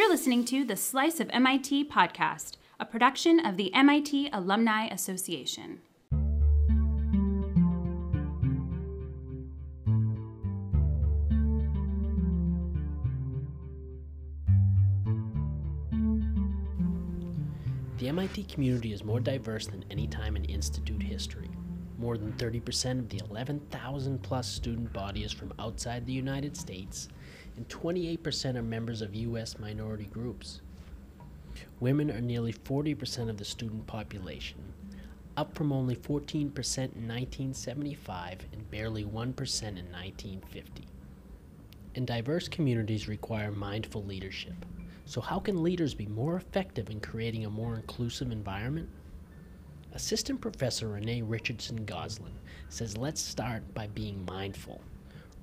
You're listening to the Slice of MIT podcast, a production of the MIT Alumni Association. The MIT community is more diverse than any time in institute history. More than 30% of the 11,000 plus student body is from outside the United States, and 28% are members of U.S. minority groups. Women are nearly 40% of the student population, up from only 14% in 1975 and barely 1% in 1950. And diverse communities require mindful leadership. So, how can leaders be more effective in creating a more inclusive environment? Assistant Professor Renee Richardson Gosline says let's start by being mindful.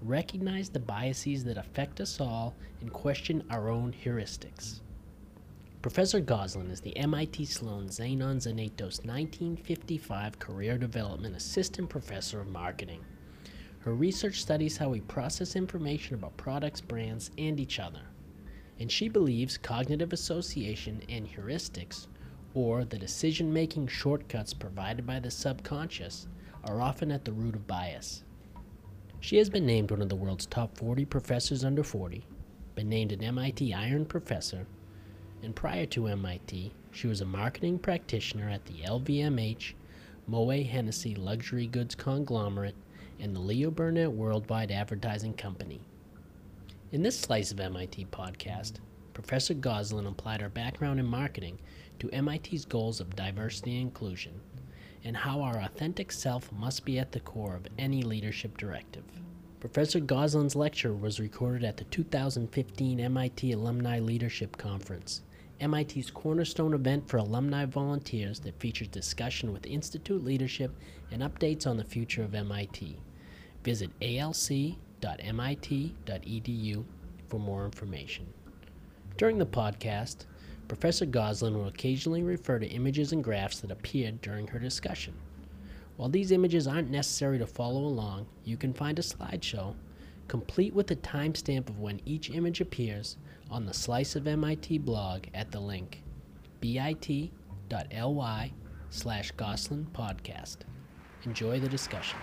Recognize the biases that affect us all and question our own heuristics. Professor Gosline is the MIT Sloan Zenon Zannetos 1955 Career Development Assistant Professor of Marketing. Her research studies how we process information about products, brands, and each other. And she believes cognitive association and heuristics or the decision making shortcuts provided by the subconscious are often at the root of bias. She has been named one of the world's top 40 professors under 40, been named an MIT Iron Professor, and prior to MIT, she was a marketing practitioner at the LVMH, Moet Hennessy luxury goods conglomerate, and the Leo Burnett Worldwide Advertising Company. In this slice of MIT podcast, Professor Gosline applied her background in marketing to MIT's goals of diversity and inclusion, and how our authentic self must be at the core of any leadership directive. Professor Gosline's lecture was recorded at the 2015 MIT Alumni Leadership Conference, MIT's cornerstone event for alumni volunteers that features discussion with institute leadership and updates on the future of MIT. Visit alc.mit.edu for more information. During the podcast, Professor Gosline will occasionally refer to images and graphs that appeared during her discussion. While these images aren't necessary to follow along, you can find a slideshow, complete with a timestamp of when each image appears, on the Slice of MIT blog at the link bit.ly slash Gosline podcast. Enjoy the discussion.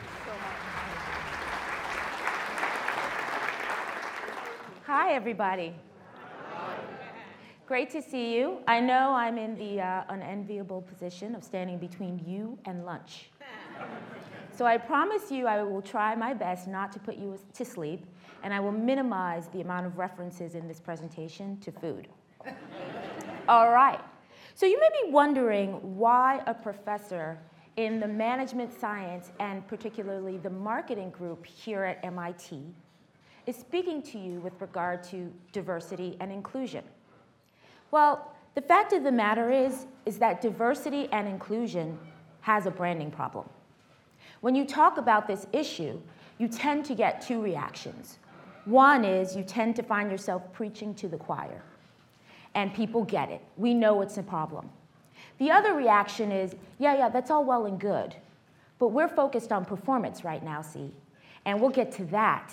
Hi, everybody. Great to see you. I know I'm in the uh, unenviable position of standing between you and lunch. So I promise you I will try my best not to put you to sleep, and I will minimize the amount of references in this presentation to food. All right. So you may be wondering why a professor in the management science and particularly the marketing group here at MIT is speaking to you with regard to diversity and inclusion. Well, the fact of the matter is, is that diversity and inclusion has a branding problem. When you talk about this issue, you tend to get two reactions. One is you tend to find yourself preaching to the choir, and people get it. We know it's a problem. The other reaction is, yeah, yeah, that's all well and good, but we're focused on performance right now, see? And we'll get to that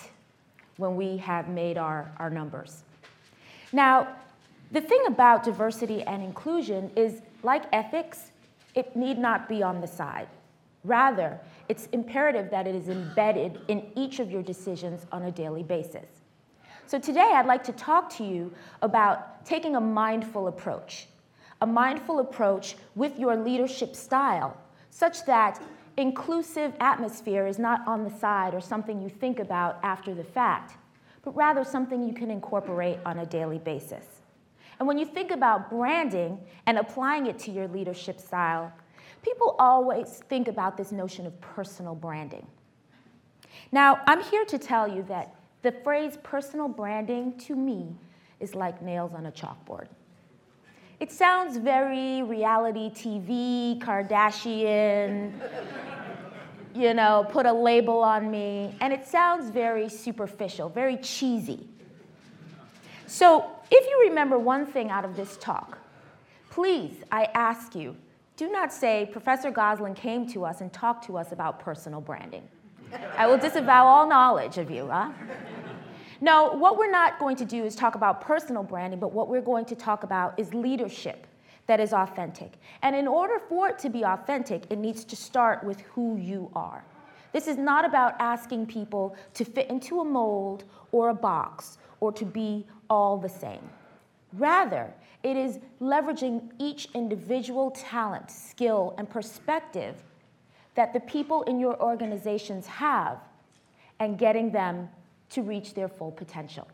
when we have made our, our numbers. Now, the thing about diversity and inclusion is, like ethics, it need not be on the side. Rather, it's imperative that it is embedded in each of your decisions on a daily basis. So today I'd like to talk to you about taking a mindful approach, a mindful approach with your leadership style, such that inclusive atmosphere is not on the side or something you think about after the fact, but rather something you can incorporate on a daily basis. And when you think about branding and applying it to your leadership style, people always think about this notion of personal branding. Now, I'm here to tell you that the phrase personal branding to me is like nails on a chalkboard. It sounds very reality TV, Kardashian, you know, put a label on me, and it sounds very superficial, very cheesy. So, if you remember one thing out of this talk, please, I ask you, do not say Professor Gosline came to us and talked to us about personal branding. I will disavow all knowledge of you, huh? No, what we're not going to do is talk about personal branding, but what we're going to talk about is leadership that is authentic. And in order for it to be authentic, it needs to start with who you are. This is not about asking people to fit into a mold or a box or to be all the same. Rather, it is leveraging each individual talent, skill, and perspective that the people in your organizations have and getting them to reach their full potential.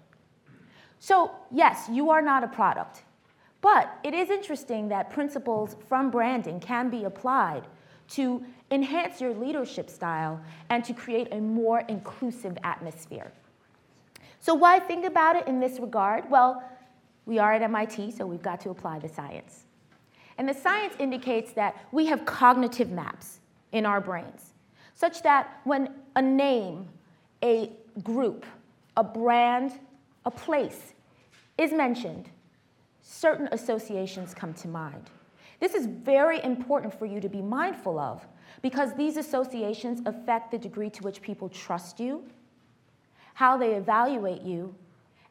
So, yes, you are not a product, but it is interesting that principles from branding can be applied to enhance your leadership style and to create a more inclusive atmosphere. So, why think about it in this regard? Well, we are at MIT, so we've got to apply the science. And the science indicates that we have cognitive maps in our brains, such that when a name, a group, a brand, a place is mentioned, certain associations come to mind. This is very important for you to be mindful of because these associations affect the degree to which people trust you, how they evaluate you,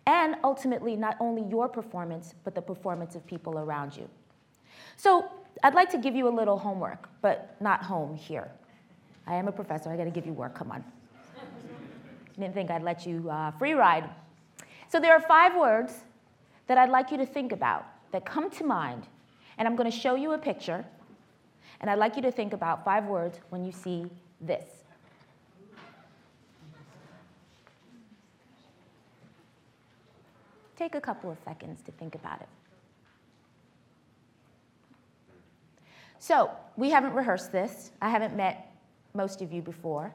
and ultimately not only your performance, but the performance of people around you. So I'd like to give you a little homework, but not home here. I am a professor, I gotta give you work, come on. Didn't think I'd let you uh, free ride. So there are five words that I'd like you to think about that come to mind, and I'm gonna show you a picture, and I'd like you to think about five words when you see this. Take a couple of seconds to think about it. So, we haven't rehearsed this. I haven't met most of you before.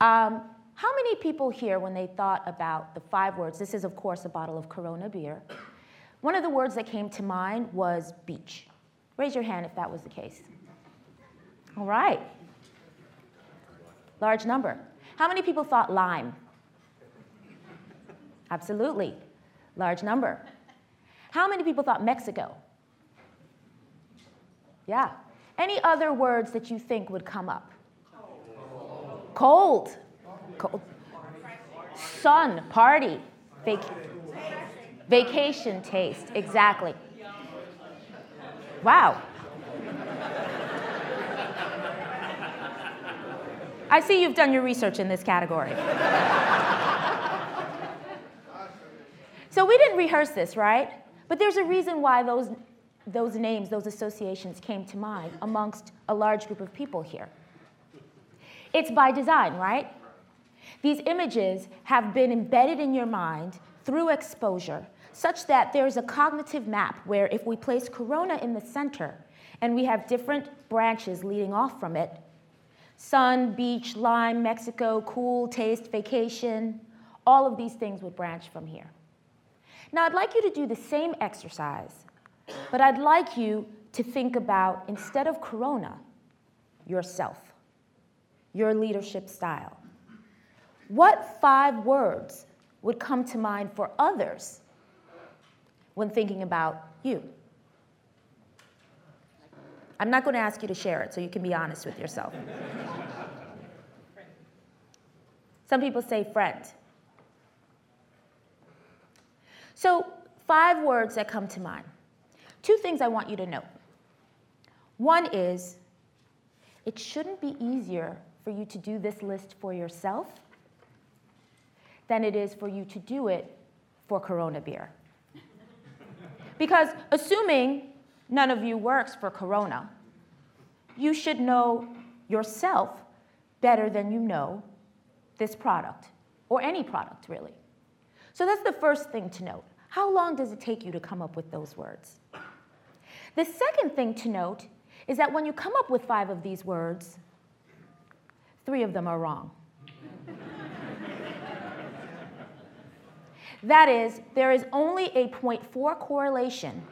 Um, how many people here, when they thought about the five words, this is, of course, a bottle of Corona beer, one of the words that came to mind was beach? Raise your hand if that was the case. All right. Large number. How many people thought lime? Absolutely. Large number. How many people thought Mexico? Yeah. Any other words that you think would come up? Cold. Cold. Sun, party, vac- vacation taste. Exactly. Wow. I see you've done your research in this category. so we didn't rehearse this, right? But there's a reason why those, those names, those associations came to mind amongst a large group of people here. It's by design, right? These images have been embedded in your mind through exposure, such that there's a cognitive map where if we place corona in the center and we have different branches leading off from it, sun, beach, lime, Mexico, cool, taste, vacation, all of these things would branch from here. Now, I'd like you to do the same exercise, but I'd like you to think about, instead of Corona, yourself, your leadership style. What five words would come to mind for others when thinking about you? I'm not going to ask you to share it, so you can be honest with yourself. Some people say friend. So, five words that come to mind. Two things I want you to note. One is, it shouldn't be easier for you to do this list for yourself than it is for you to do it for Corona beer. because assuming none of you works for Corona, you should know yourself better than you know this product, or any product really. So that's the first thing to note. How long does it take you to come up with those words? The second thing to note is that when you come up with five of these words, three of them are wrong. that is, there is only a 0.4 correlation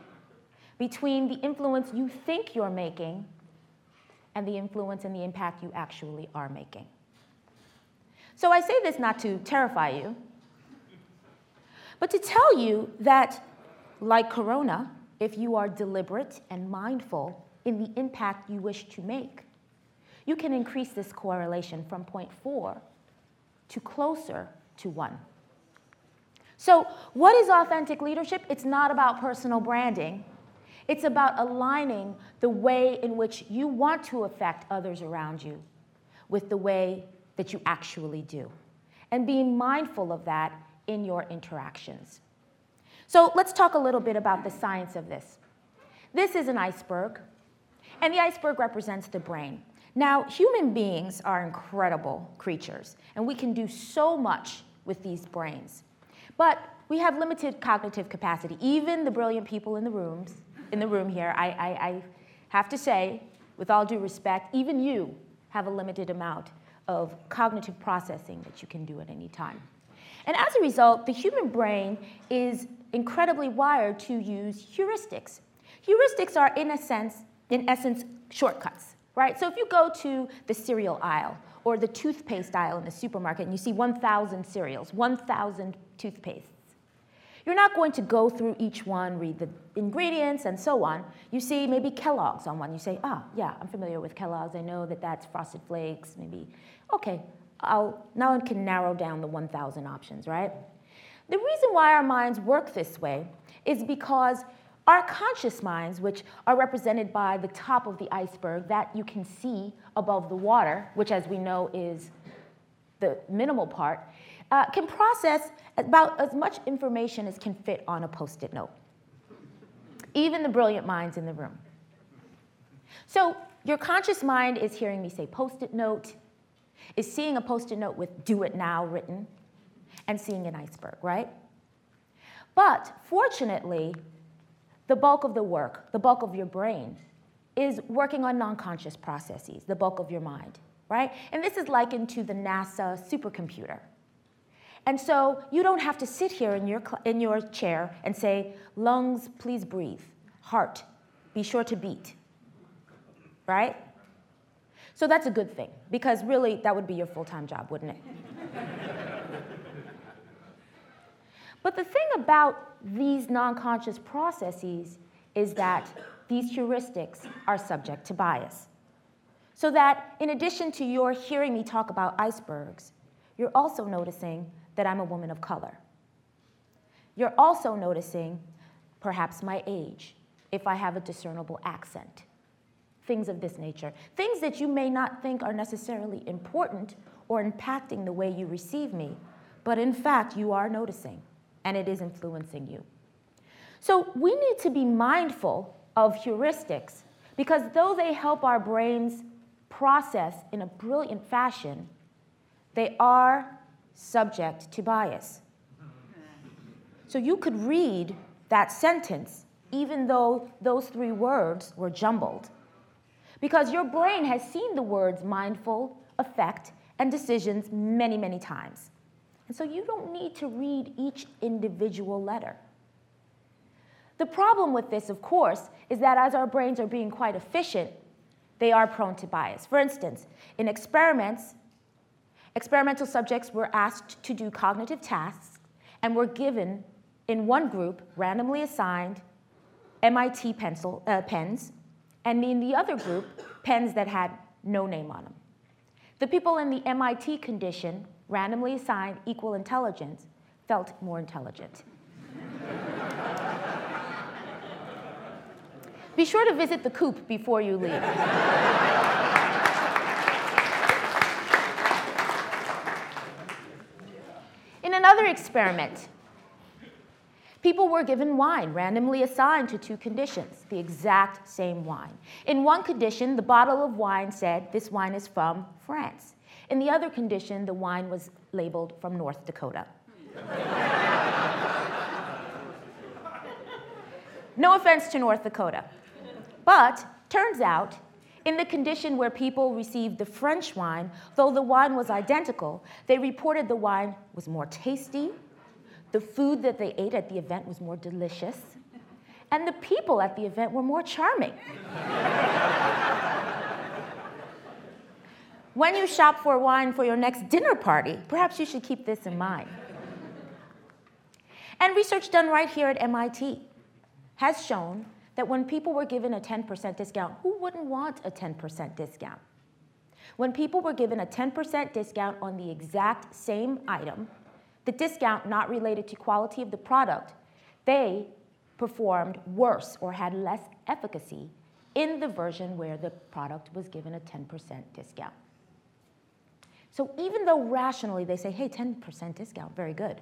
between the influence you think you're making and the influence and the impact you actually are making. So I say this not to terrify you, but to tell you that, like Corona, if you are deliberate and mindful in the impact you wish to make, you can increase this correlation from 0.4 to closer to 1. So, what is authentic leadership? It's not about personal branding. It's about aligning the way in which you want to affect others around you with the way that you actually do, and being mindful of that in your interactions. So, let's talk a little bit about the science of this. This is an iceberg, and the iceberg represents the brain. Now, human beings are incredible creatures, and we can do so much with these brains. But we have limited cognitive capacity. Even the brilliant people in the rooms, in the room here, I, I, I have to say, with all due respect, even you have a limited amount of cognitive processing that you can do at any time. And as a result, the human brain is incredibly wired to use heuristics. Heuristics are, in a sense, in essence, shortcuts, right? So if you go to the cereal aisle or the toothpaste aisle in the supermarket and you see 1,000 cereals, 1,000 toothpastes. You're not going to go through each one, read the ingredients, and so on. You see maybe Kellogg's on one. You say, ah, yeah, I'm familiar with Kellogg's. I know that that's Frosted Flakes, maybe. Okay, I'll, now I can narrow down the 1,000 options, right? The reason why our minds work this way is because our conscious minds, which are represented by the top of the iceberg that you can see above the water, which, as we know, is the minimal part, uh, can process about as much information as can fit on a post it note. Even the brilliant minds in the room. So, your conscious mind is hearing me say post it note, is seeing a post it note with do it now written, and seeing an iceberg, right? But fortunately, the bulk of the work, the bulk of your brain, is working on non conscious processes, the bulk of your mind, right? And this is likened to the NASA supercomputer. And so you don't have to sit here in your, in your chair and say, lungs, please breathe. Heart, be sure to beat. Right? So that's a good thing, because really that would be your full time job, wouldn't it? but the thing about these non conscious processes is that these heuristics are subject to bias. So that in addition to your hearing me talk about icebergs, you're also noticing that I'm a woman of color. You're also noticing perhaps my age, if I have a discernible accent, things of this nature. Things that you may not think are necessarily important or impacting the way you receive me, but in fact, you are noticing and it is influencing you. So we need to be mindful of heuristics because though they help our brains process in a brilliant fashion, they are subject to bias. So you could read that sentence even though those three words were jumbled. Because your brain has seen the words mindful, effect, and decisions many, many times. And so you don't need to read each individual letter. The problem with this, of course, is that as our brains are being quite efficient, they are prone to bias. For instance, in experiments, experimental subjects were asked to do cognitive tasks and were given, in one group, randomly assigned MIT pencil, uh, pens, and in the other group, pens that had no name on them. The people in the MIT condition randomly assigned equal intelligence, felt more intelligent. Be sure to visit the coop before you leave. In another experiment, people were given wine, randomly assigned to two conditions, the exact same wine. In one condition, the bottle of wine said, This wine is from France. In the other condition, the wine was labeled from North Dakota. no offense to North Dakota. But turns out, in the condition where people received the French wine, though the wine was identical, they reported the wine was more tasty, the food that they ate at the event was more delicious, and the people at the event were more charming. When you shop for wine for your next dinner party, perhaps you should keep this in mind. And research done right here at MIT has shown that when people were given a 10% discount, who wouldn't want a 10% discount? When people were given a 10% discount on the exact same item, the discount not related to quality of the product, they performed worse or had less efficacy in the version where the product was given a 10% discount. So even though rationally they say, hey, 10% discount, very good,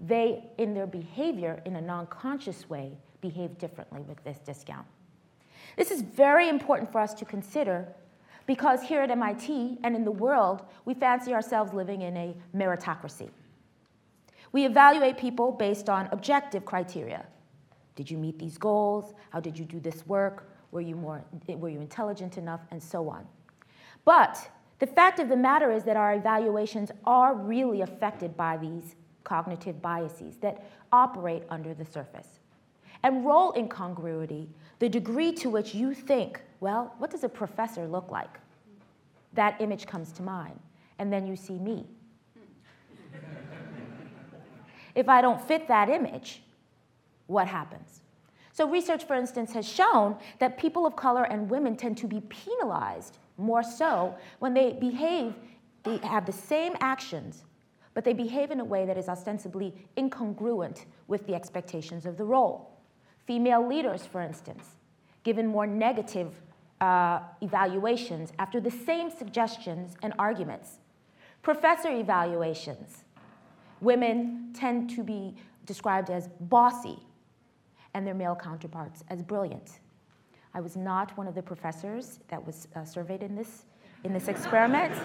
they, in their behavior, in a non conscious way, behave differently with this discount. This is very important for us to consider because here at MIT and in the world, we fancy ourselves living in a meritocracy. We evaluate people based on objective criteria. Did you meet these goals? How did you do this work? Were you, more, were you intelligent enough? And so on. But the fact of the matter is that our evaluations are really affected by these cognitive biases that operate under the surface. And role incongruity, the degree to which you think, well, what does a professor look like? That image comes to mind. And then you see me. if I don't fit that image, what happens? So, research, for instance, has shown that people of color and women tend to be penalized more so when they behave, they have the same actions, but they behave in a way that is ostensibly incongruent with the expectations of the role. Female leaders, for instance, given more negative uh, evaluations after the same suggestions and arguments. Professor evaluations, women tend to be described as bossy and their male counterparts as brilliant. I was not one of the professors that was uh, surveyed in this, in this experiment.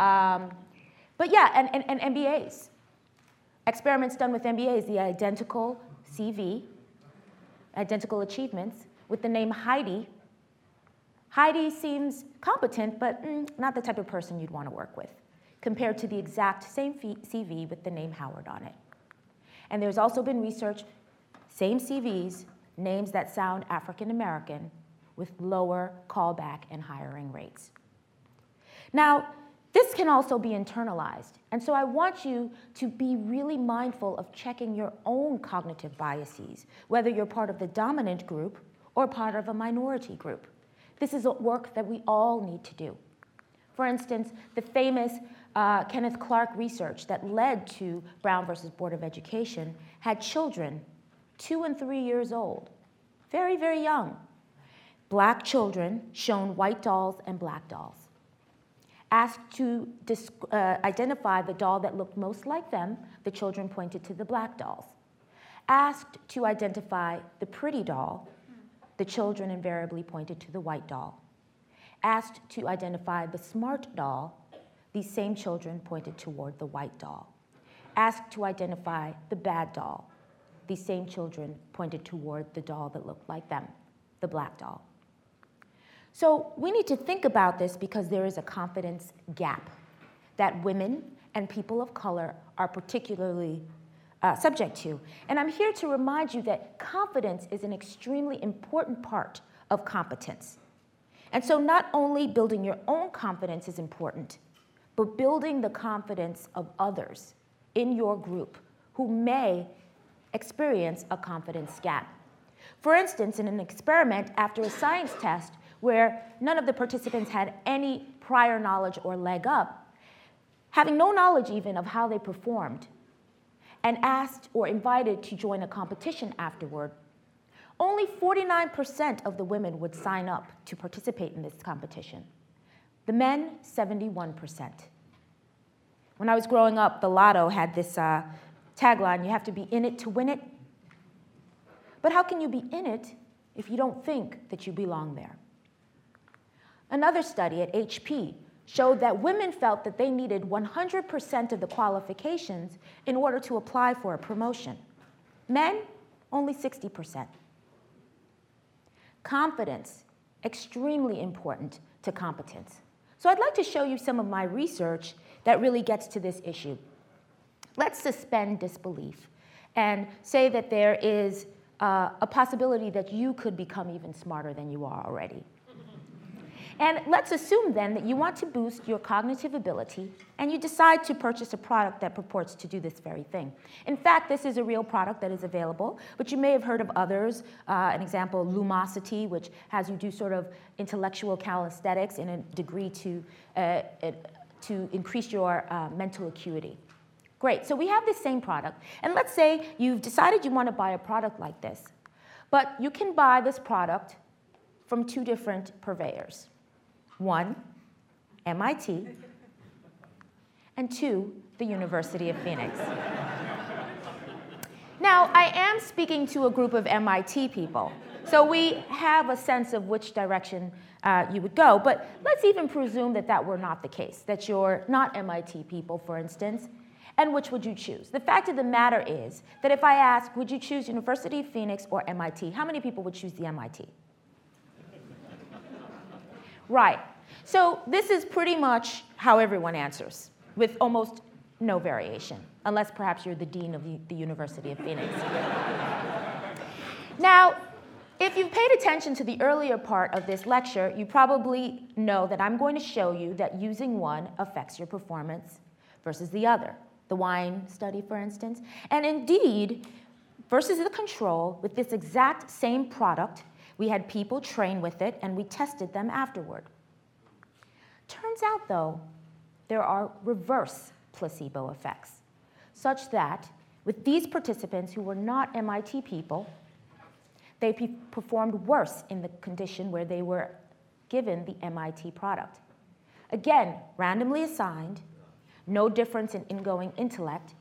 Um, but yeah, and, and, and MBAs. Experiments done with MBAs, the identical CV, identical achievements, with the name Heidi. Heidi seems competent, but mm, not the type of person you'd want to work with, compared to the exact same CV with the name Howard on it. And there's also been research same CVs, names that sound African American, with lower callback and hiring rates. Now, this can also be internalized. And so I want you to be really mindful of checking your own cognitive biases, whether you're part of the dominant group or part of a minority group. This is work that we all need to do. For instance, the famous uh, Kenneth Clark research that led to Brown versus Board of Education had children two and three years old, very, very young. Black children shown white dolls and black dolls. Asked to uh, identify the doll that looked most like them, the children pointed to the black dolls. Asked to identify the pretty doll, the children invariably pointed to the white doll. Asked to identify the smart doll, these same children pointed toward the white doll. Asked to identify the bad doll, these same children pointed toward the doll that looked like them, the black doll. So we need to think about this because there is a confidence gap that women and people of color are particularly uh, subject to. And I'm here to remind you that confidence is an extremely important part of competence. And so not only building your own confidence is important, but building the confidence of others in your group who may experience a confidence gap. For instance, in an experiment after a science test where none of the participants had any prior knowledge or leg up, having no knowledge even of how they performed, and asked or invited to join a competition afterward, only 49% of the women would sign up to participate in this competition. The men, 71%. When I was growing up, the lotto had this uh, tagline you have to be in it to win it. But how can you be in it if you don't think that you belong there? Another study at HP showed that women felt that they needed 100% of the qualifications in order to apply for a promotion. Men, only 60%. Confidence, extremely important to competence. So I'd like to show you some of my research that really gets to this issue. Let's suspend disbelief and say that there is uh, a possibility that you could become even smarter than you are already. And let's assume then that you want to boost your cognitive ability and you decide to purchase a product that purports to do this very thing. In fact, this is a real product that is available, but you may have heard of others. Uh, an example, Lumosity, which has you do sort of intellectual calisthenics in a degree to uh, to increase your uh, mental acuity. Great, so we have this same product. And let's say you've decided you want to buy a product like this, but you can buy this product from two different purveyors. One, MIT, and two, the University of Phoenix. now, I am speaking to a group of MIT people, so we have a sense of which direction uh, you would go, but let's even presume that that were not the case, that you're not MIT people, for instance, and which would you choose? The fact of the matter is that if I ask, would you choose University of Phoenix or MIT, how many people would choose the MIT? Right. So this is pretty much how everyone answers, with almost no variation, unless perhaps you're the dean of the University of Phoenix. now, if you've paid attention to the earlier part of this lecture, you probably know that I'm going to show you that using one affects your performance versus the other. The wine study, for instance. And indeed, versus the control, with this exact same product, we had people train with it and we tested them afterward. Turns out, though, there are reverse placebo effects, such that with these participants who were not MIT people, they performed worse in the condition where they were given the MIT product. Again, randomly assigned, no difference in ingoing intellect,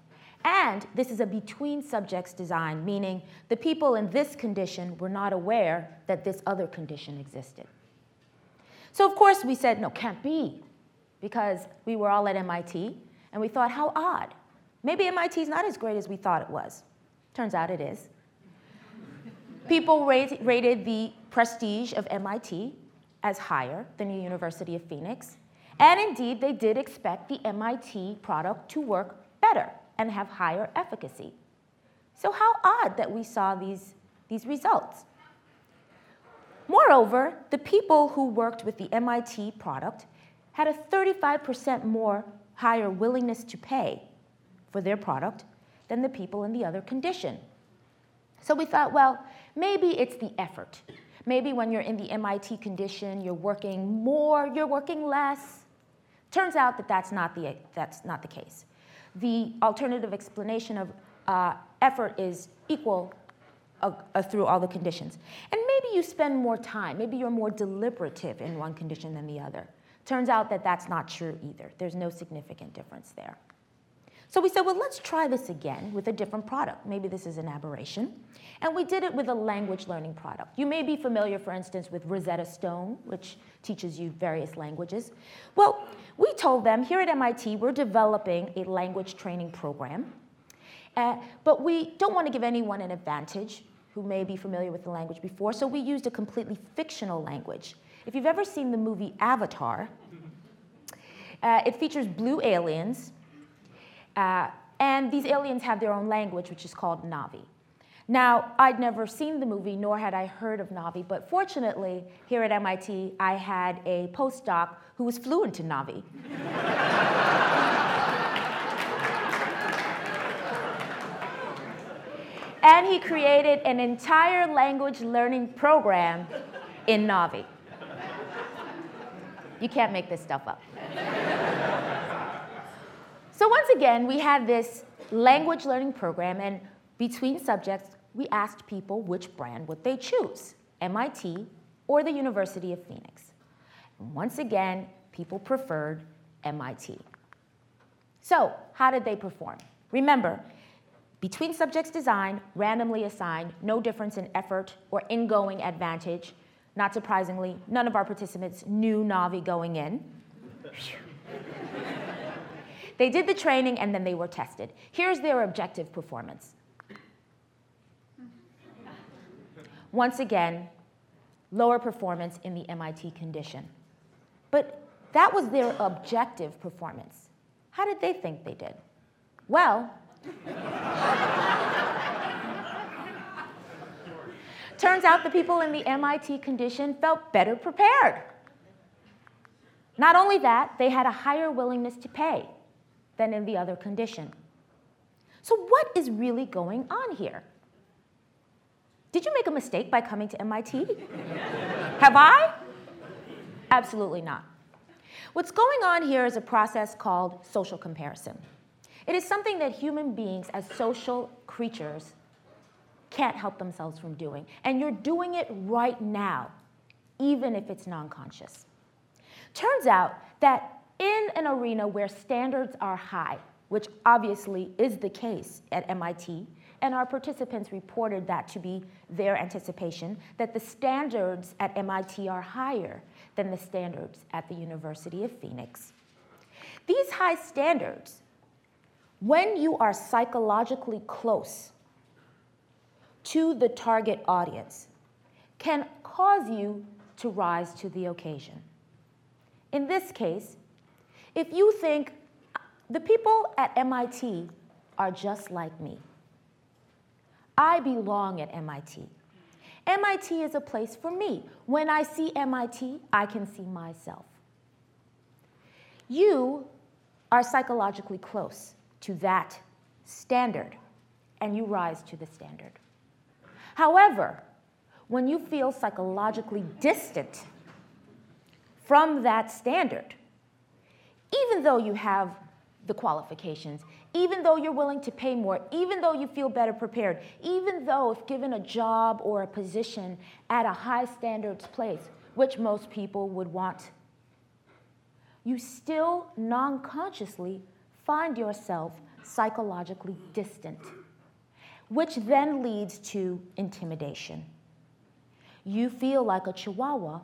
and this is a between subjects design, meaning the people in this condition were not aware that this other condition existed. So, of course, we said, no, can't be, because we were all at MIT, and we thought, how odd. Maybe MIT is not as great as we thought it was. Turns out it is. People rate, rated the prestige of MIT as higher than the University of Phoenix. And indeed, they did expect the MIT product to work better and have higher efficacy. So, how odd that we saw these, these results. Moreover, the people who worked with the MIT product had a 35% more higher willingness to pay for their product than the people in the other condition. So we thought, well, maybe it's the effort. Maybe when you're in the MIT condition, you're working more, you're working less. Turns out that that's not the, that's not the case. The alternative explanation of uh, effort is equal uh, uh, through all the conditions. And maybe you spend more time, maybe you're more deliberative in one condition than the other. Turns out that that's not true either. There's no significant difference there. So we said, well, let's try this again with a different product. Maybe this is an aberration. And we did it with a language learning product. You may be familiar, for instance, with Rosetta Stone, which teaches you various languages. Well, we told them here at MIT, we're developing a language training program. Uh, but we don't want to give anyone an advantage who may be familiar with the language before, so we used a completely fictional language. If you've ever seen the movie Avatar, uh, it features blue aliens uh, and these aliens have their own language, which is called Na'vi. Now, I'd never seen the movie, nor had I heard of Na'vi, but fortunately, here at MIT, I had a postdoc who was fluent in Na'vi. and he created an entire language learning program in Na'vi. You can't make this stuff up. Again, we had this language learning program, and between subjects, we asked people which brand would they choose, MIT or the University of Phoenix. And once again, people preferred MIT. So how did they perform? Remember, between subjects design, randomly assigned, no difference in effort or ingoing advantage. Not surprisingly, none of our participants knew Na'vi going in. They did the training and then they were tested. Here's their objective performance. Once again, lower performance in the MIT condition. But that was their objective performance. How did they think they did? Well, turns out the people in the MIT condition felt better prepared. Not only that, they had a higher willingness to pay than in the other condition. So, what is really going on here? Did you make a mistake by coming to MIT? Have I? Absolutely not. What's going on here is a process called social comparison. It is something that human beings, as social creatures, can't help themselves from doing. And you're doing it right now, even if it's non conscious. Turns out that in an arena where standards are high, which obviously is the case at MIT, and our participants reported that to be their anticipation, that the standards at MIT are higher than the standards at the University of Phoenix. These high standards, when you are psychologically close to the target audience, can cause you to rise to the occasion. In this case, if you think uh, the people at MIT are just like me, I belong at MIT. MIT is a place for me. When I see MIT, I can see myself. You are psychologically close to that standard, and you rise to the standard. However, when you feel psychologically distant from that standard, even though you have the qualifications, even though you're willing to pay more, even though you feel better prepared, even though if given a job or a position at a high standards place, which most people would want, you still non consciously find yourself psychologically distant, which then leads to intimidation. You feel like a chihuahua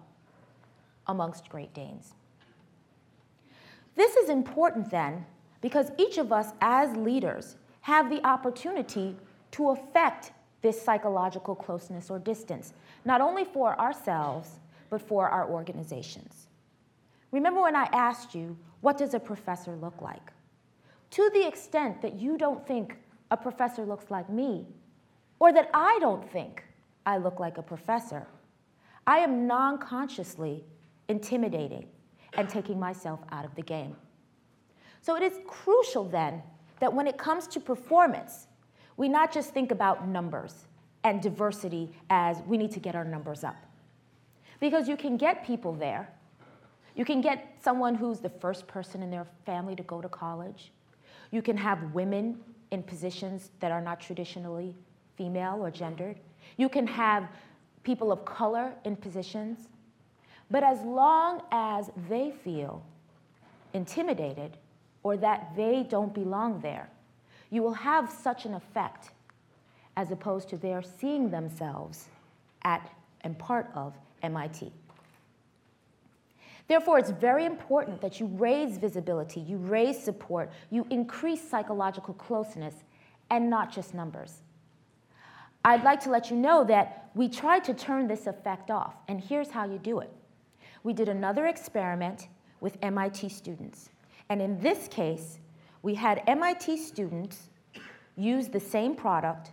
amongst Great Danes. This is important then because each of us as leaders have the opportunity to affect this psychological closeness or distance, not only for ourselves, but for our organizations. Remember when I asked you, what does a professor look like? To the extent that you don't think a professor looks like me, or that I don't think I look like a professor, I am non consciously intimidating and taking myself out of the game. So it is crucial then that when it comes to performance, we not just think about numbers and diversity as we need to get our numbers up. Because you can get people there. You can get someone who's the first person in their family to go to college. You can have women in positions that are not traditionally female or gendered. You can have people of color in positions. But as long as they feel intimidated or that they don't belong there, you will have such an effect as opposed to their seeing themselves at and part of MIT. Therefore, it's very important that you raise visibility, you raise support, you increase psychological closeness, and not just numbers. I'd like to let you know that we tried to turn this effect off, and here's how you do it. We did another experiment with MIT students. And in this case, we had MIT students use the same product,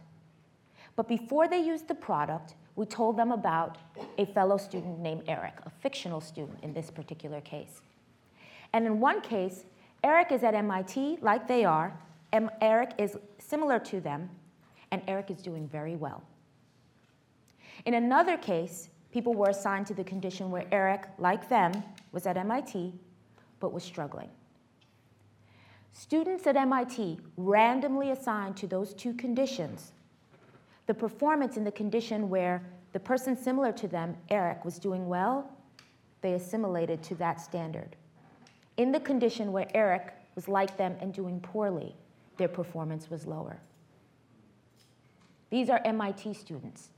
but before they used the product, we told them about a fellow student named Eric, a fictional student in this particular case. And in one case, Eric is at MIT, like they are, and Eric is similar to them, and Eric is doing very well. In another case, people were assigned to the condition where Eric, like them, was at MIT, but was struggling. Students at MIT randomly assigned to those two conditions the performance in the condition where the person similar to them, Eric, was doing well, they assimilated to that standard. In the condition where Eric was like them and doing poorly, their performance was lower. These are MIT students.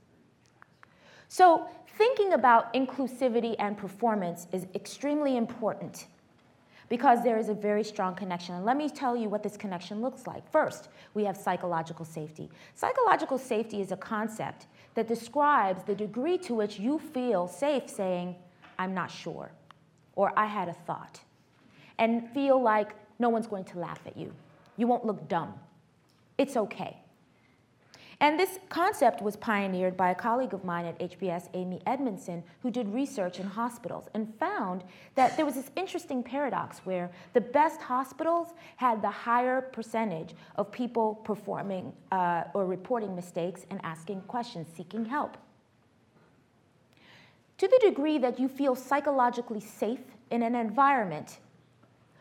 So, thinking about inclusivity and performance is extremely important because there is a very strong connection. And let me tell you what this connection looks like. First, we have psychological safety. Psychological safety is a concept that describes the degree to which you feel safe saying, I'm not sure, or I had a thought, and feel like no one's going to laugh at you. You won't look dumb. It's okay. And this concept was pioneered by a colleague of mine at HBS, Amy Edmondson, who did research in hospitals and found that there was this interesting paradox where the best hospitals had the higher percentage of people performing uh, or reporting mistakes and asking questions, seeking help. To the degree that you feel psychologically safe in an environment,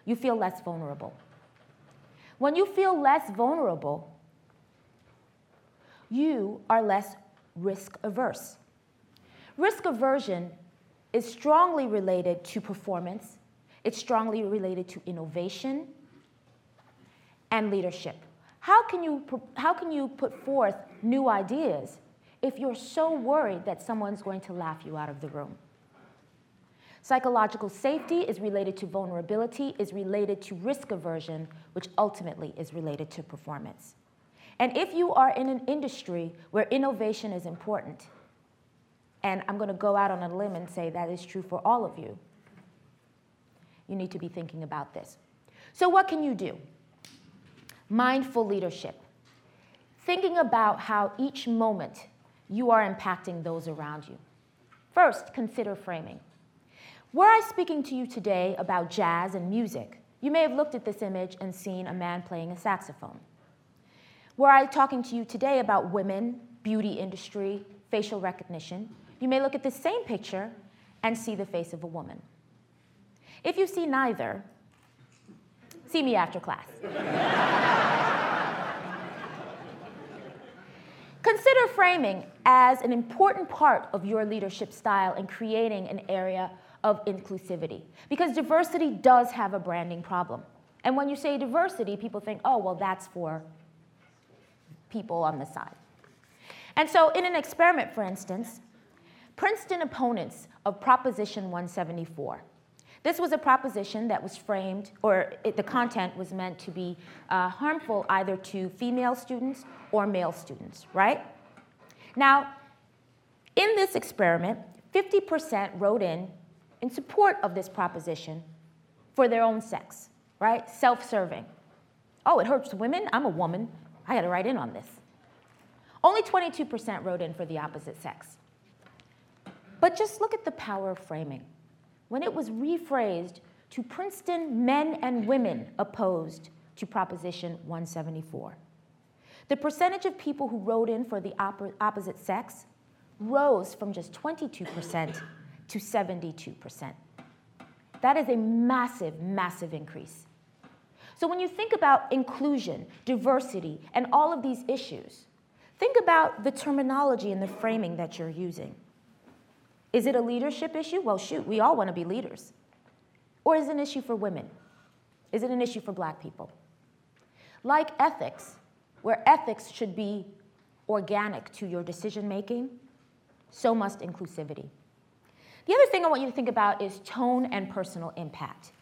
you feel less vulnerable. When you feel less vulnerable, you are less risk averse. Risk aversion is strongly related to performance, it's strongly related to innovation and leadership. How can you, how can you put forth new ideas if you're so worried that someone's going to laugh you out of the room? Psychological safety is related to vulnerability, is related to risk aversion, which ultimately is related to performance. And if you are in an industry where innovation is important, and I'm going to go out on a limb and say that is true for all of you, you need to be thinking about this. So, what can you do? Mindful leadership. Thinking about how each moment you are impacting those around you. First, consider framing. Were I speaking to you today about jazz and music, you may have looked at this image and seen a man playing a saxophone. Were I talking to you today about women, beauty industry, facial recognition, you may look at the same picture and see the face of a woman. If you see neither, see me after class. Consider framing as an important part of your leadership style in creating an area of inclusivity. Because diversity does have a branding problem. And when you say diversity, people think, oh, well, that's for people on the side. And so, in an experiment, for instance, Princeton opponents of Proposition 174. This was a proposition that was framed, or it, the content was meant to be uh, harmful either to female students or male students, right? Now, in this experiment, 50% wrote in in support of this proposition for their own sex, right? Self serving. Oh, it hurts women? I'm a woman. I got to write in on this. Only 22% wrote in for the opposite sex. But just look at the power of framing. When it was rephrased to Princeton men and women opposed to Proposition 174, the percentage of people who wrote in for the opposite sex rose from just 22% to 72%. That is a massive, massive increase. So when you think about inclusion, diversity, and all of these issues, think about the terminology and the framing that you're using. Is it a leadership issue? Well, shoot, we all want to be leaders. Or is it an issue for women? Is it an issue for black people? Like ethics, where ethics should be organic to your decision making, so must inclusivity. The other thing I want you to think about is tone and personal impact.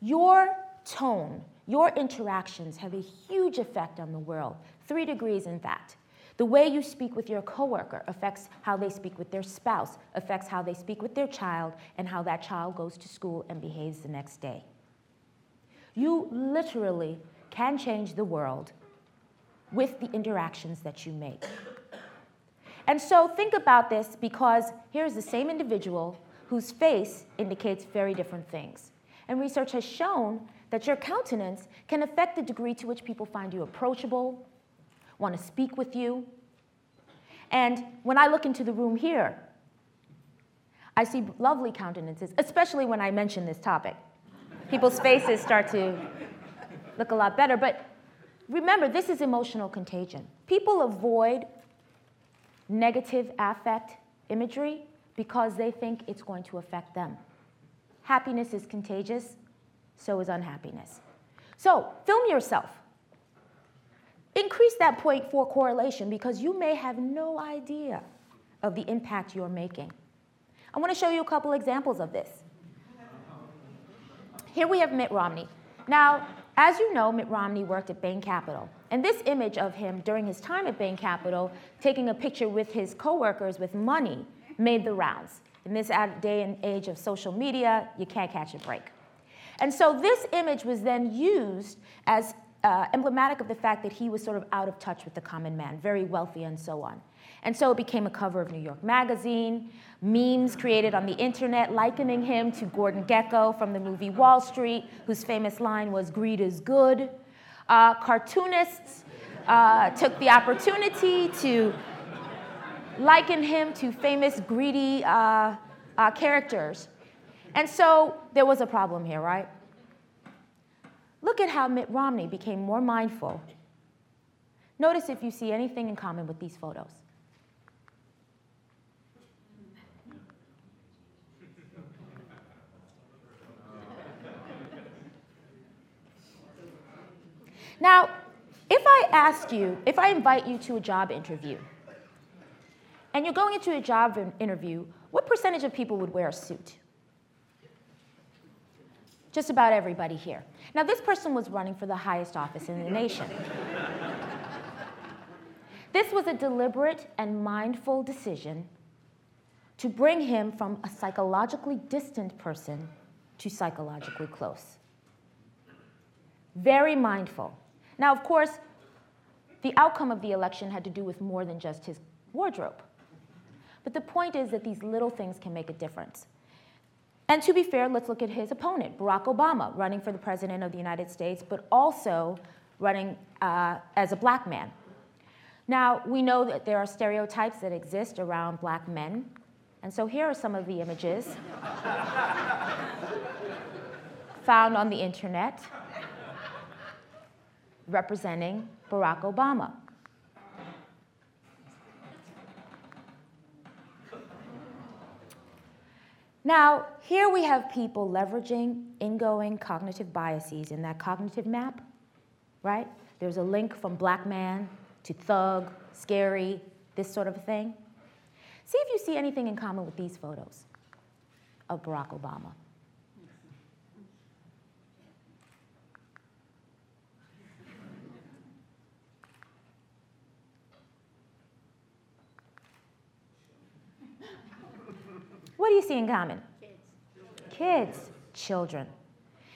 Your tone, your interactions have a huge effect on the world, three degrees in fact. The way you speak with your coworker affects how they speak with their spouse, affects how they speak with their child, and how that child goes to school and behaves the next day. You literally can change the world with the interactions that you make. And so think about this because here's the same individual whose face indicates very different things. And research has shown that your countenance can affect the degree to which people find you approachable, want to speak with you. And when I look into the room here, I see lovely countenances, especially when I mention this topic. People's faces start to look a lot better. But remember, this is emotional contagion. People avoid negative affect imagery because they think it's going to affect them. Happiness is contagious, so is unhappiness. So, film yourself Increase that 0.4 correlation because you may have no idea of the impact you're making. I want to show you a couple examples of this. Here we have Mitt Romney. Now, as you know, Mitt Romney worked at Bain Capital. And this image of him during his time at Bain Capital, taking a picture with his coworkers with money, made the rounds. In this day and age of social media, you can't catch a break. And so this image was then used as uh, emblematic of the fact that he was sort of out of touch with the common man, very wealthy and so on. And so it became a cover of New York Magazine, memes created on the internet likening him to Gordon Gekko from the movie Wall Street, whose famous line was, greed is good. Uh, cartoonists uh, took the opportunity to liken him to famous greedy uh, uh, characters. And so there was a problem here, right? Look at how Mitt Romney became more mindful. Notice if you see anything in common with these photos. Now, if I ask you, if I invite you to a job interview, and you're going into a job interview, what percentage of people would wear a suit? Just about everybody here. Now, this person was running for the highest office in the nation. this was a deliberate and mindful decision to bring him from a psychologically distant person to psychologically close. Very mindful. Now, of course, the outcome of the election had to do with more than just his wardrobe. But the point is that these little things can make a difference. And to be fair, let's look at his opponent, Barack Obama, running for the president of the United States, but also running uh, as a black man. Now, we know that there are stereotypes that exist around black men. And so here are some of the images found on the internet representing Barack Obama. Now, here we have people leveraging ingoing cognitive biases in that cognitive map, right? There's a link from black man to thug, scary, this sort of thing. See if you see anything in common with these photos of Barack Obama. What do you see in common? Kids. Kids, children.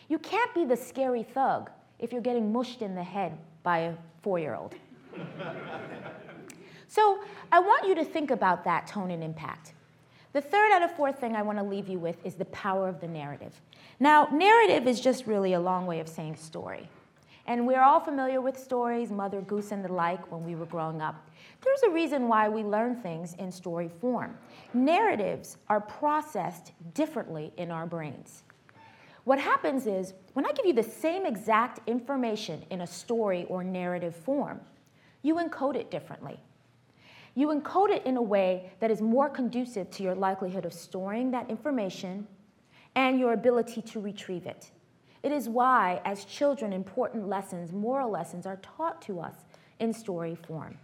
You can't be the scary thug if you're getting mushed in the head by a four year old. so I want you to think about that tone and impact. The third out of fourth thing I want to leave you with is the power of the narrative. Now, narrative is just really a long way of saying story. And we're all familiar with stories, Mother Goose and the like, when we were growing up. There's a reason why we learn things in story form. Narratives are processed differently in our brains. What happens is, when I give you the same exact information in a story or narrative form, you encode it differently. You encode it in a way that is more conducive to your likelihood of storing that information and your ability to retrieve it. It is why, as children, important lessons, moral lessons, are taught to us in story form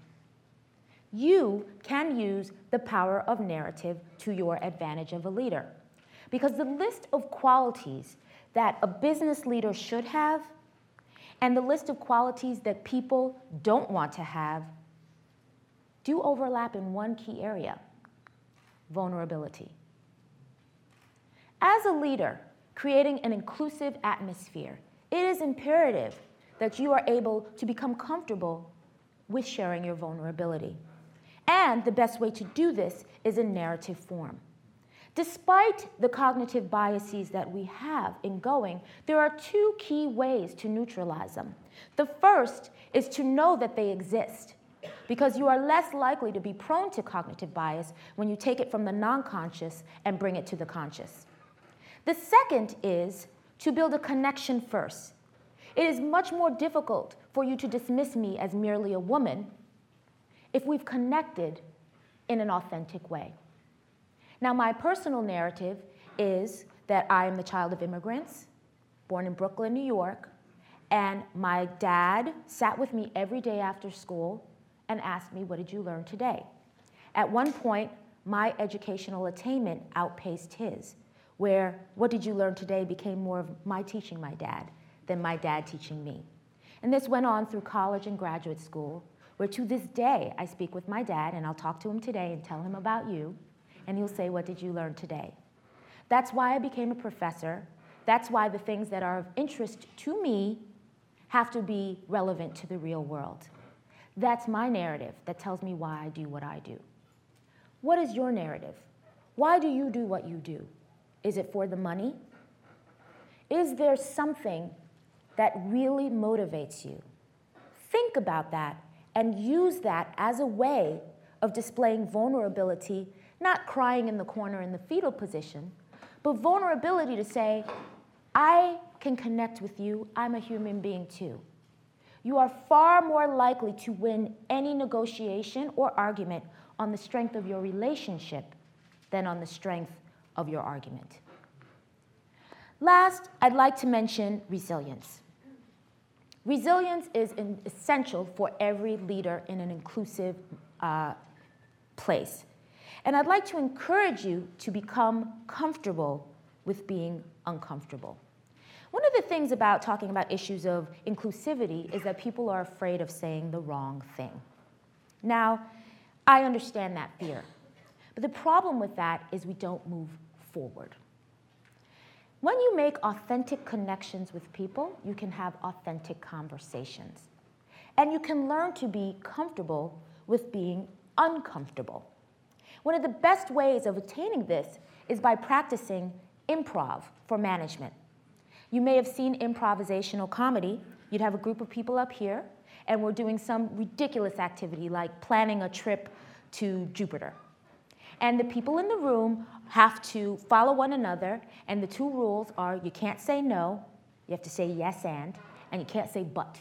you can use the power of narrative to your advantage of a leader. Because the list of qualities that a business leader should have and the list of qualities that people don't want to have do overlap in one key area vulnerability. As a leader, creating an inclusive atmosphere, it is imperative that you are able to become comfortable with sharing your vulnerability. And the best way to do this is in narrative form. Despite the cognitive biases that we have in going, there are two key ways to neutralize them. The first is to know that they exist, because you are less likely to be prone to cognitive bias when you take it from the non conscious and bring it to the conscious. The second is to build a connection first. It is much more difficult for you to dismiss me as merely a woman if we've connected in an authentic way. Now, my personal narrative is that I am the child of immigrants, born in Brooklyn, New York, and my dad sat with me every day after school and asked me, What did you learn today? At one point, my educational attainment outpaced his, where what did you learn today became more of my teaching my dad than my dad teaching me. And this went on through college and graduate school, where to this day I speak with my dad and I'll talk to him today and tell him about you, and he'll say, What did you learn today? That's why I became a professor. That's why the things that are of interest to me have to be relevant to the real world. That's my narrative that tells me why I do what I do. What is your narrative? Why do you do what you do? Is it for the money? Is there something that really motivates you? Think about that and use that as a way of displaying vulnerability, not crying in the corner in the fetal position, but vulnerability to say, I can connect with you, I'm a human being too. You are far more likely to win any negotiation or argument on the strength of your relationship than on the strength of your argument. Last, I'd like to mention resilience. Resilience is essential for every leader in an inclusive uh, place. And I'd like to encourage you to become comfortable with being uncomfortable. One of the things about talking about issues of inclusivity is that people are afraid of saying the wrong thing. Now, I understand that fear. But the problem with that is we don't move forward. When you make authentic connections with people, you can have authentic conversations. And you can learn to be comfortable with being uncomfortable. One of the best ways of attaining this is by practicing improv for management. You may have seen improvisational comedy. You'd have a group of people up here, and we're doing some ridiculous activity like planning a trip to Jupiter. And the people in the room have to follow one another, and the two rules are you can't say no, you have to say yes and, and you can't say but.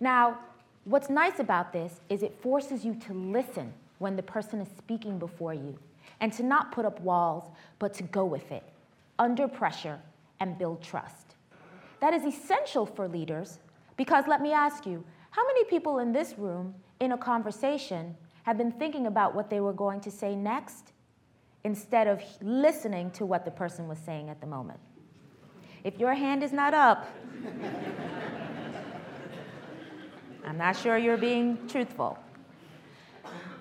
Now, what's nice about this is it forces you to listen when the person is speaking before you and to not put up walls, but to go with it under pressure and build trust. That is essential for leaders because let me ask you how many people in this room in a conversation have been thinking about what they were going to say next instead of listening to what the person was saying at the moment? If your hand is not up, I'm not sure you're being truthful.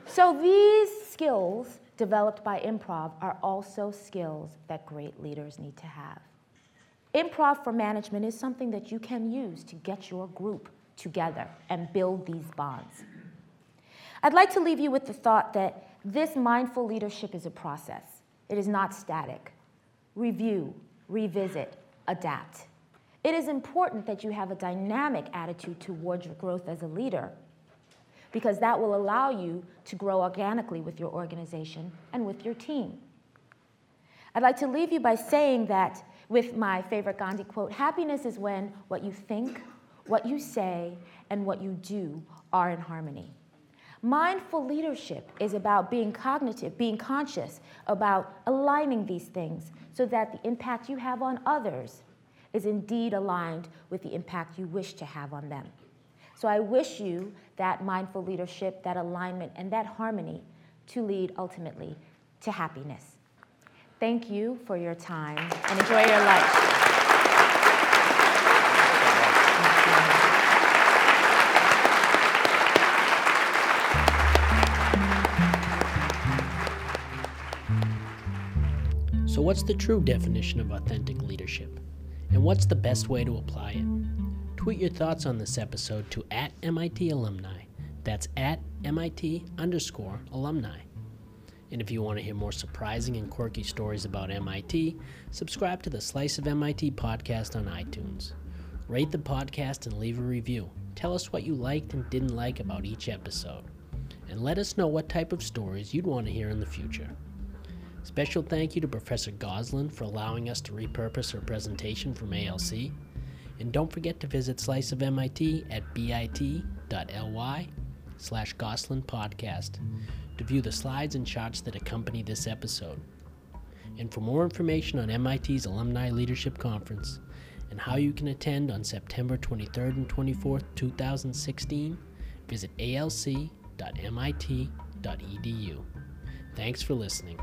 So, these skills developed by improv are also skills that great leaders need to have. Improv for management is something that you can use to get your group together and build these bonds. I'd like to leave you with the thought that this mindful leadership is a process, it is not static. Review, revisit, adapt. It is important that you have a dynamic attitude towards your growth as a leader because that will allow you to grow organically with your organization and with your team. I'd like to leave you by saying that with my favorite Gandhi quote happiness is when what you think, what you say, and what you do are in harmony. Mindful leadership is about being cognitive, being conscious about aligning these things so that the impact you have on others is indeed aligned with the impact you wish to have on them. So I wish you that mindful leadership, that alignment, and that harmony to lead ultimately to happiness. Thank you for your time and enjoy your lunch. So, what's the true definition of authentic leadership? And what's the best way to apply it? Tweet your thoughts on this episode to at MIT alumni. That's at MIT underscore alumni. And if you want to hear more surprising and quirky stories about MIT, subscribe to the Slice of MIT podcast on iTunes. Rate the podcast and leave a review. Tell us what you liked and didn't like about each episode. And let us know what type of stories you'd want to hear in the future. Special thank you to Professor Gosline for allowing us to repurpose her presentation from ALC. And don't forget to visit Slice of MIT at bit.ly slash Gosline Podcast to view the slides and charts that accompany this episode. And for more information on MIT's Alumni Leadership Conference and how you can attend on September 23rd and 24th, 2016, visit alc.mit.edu. Thanks for listening.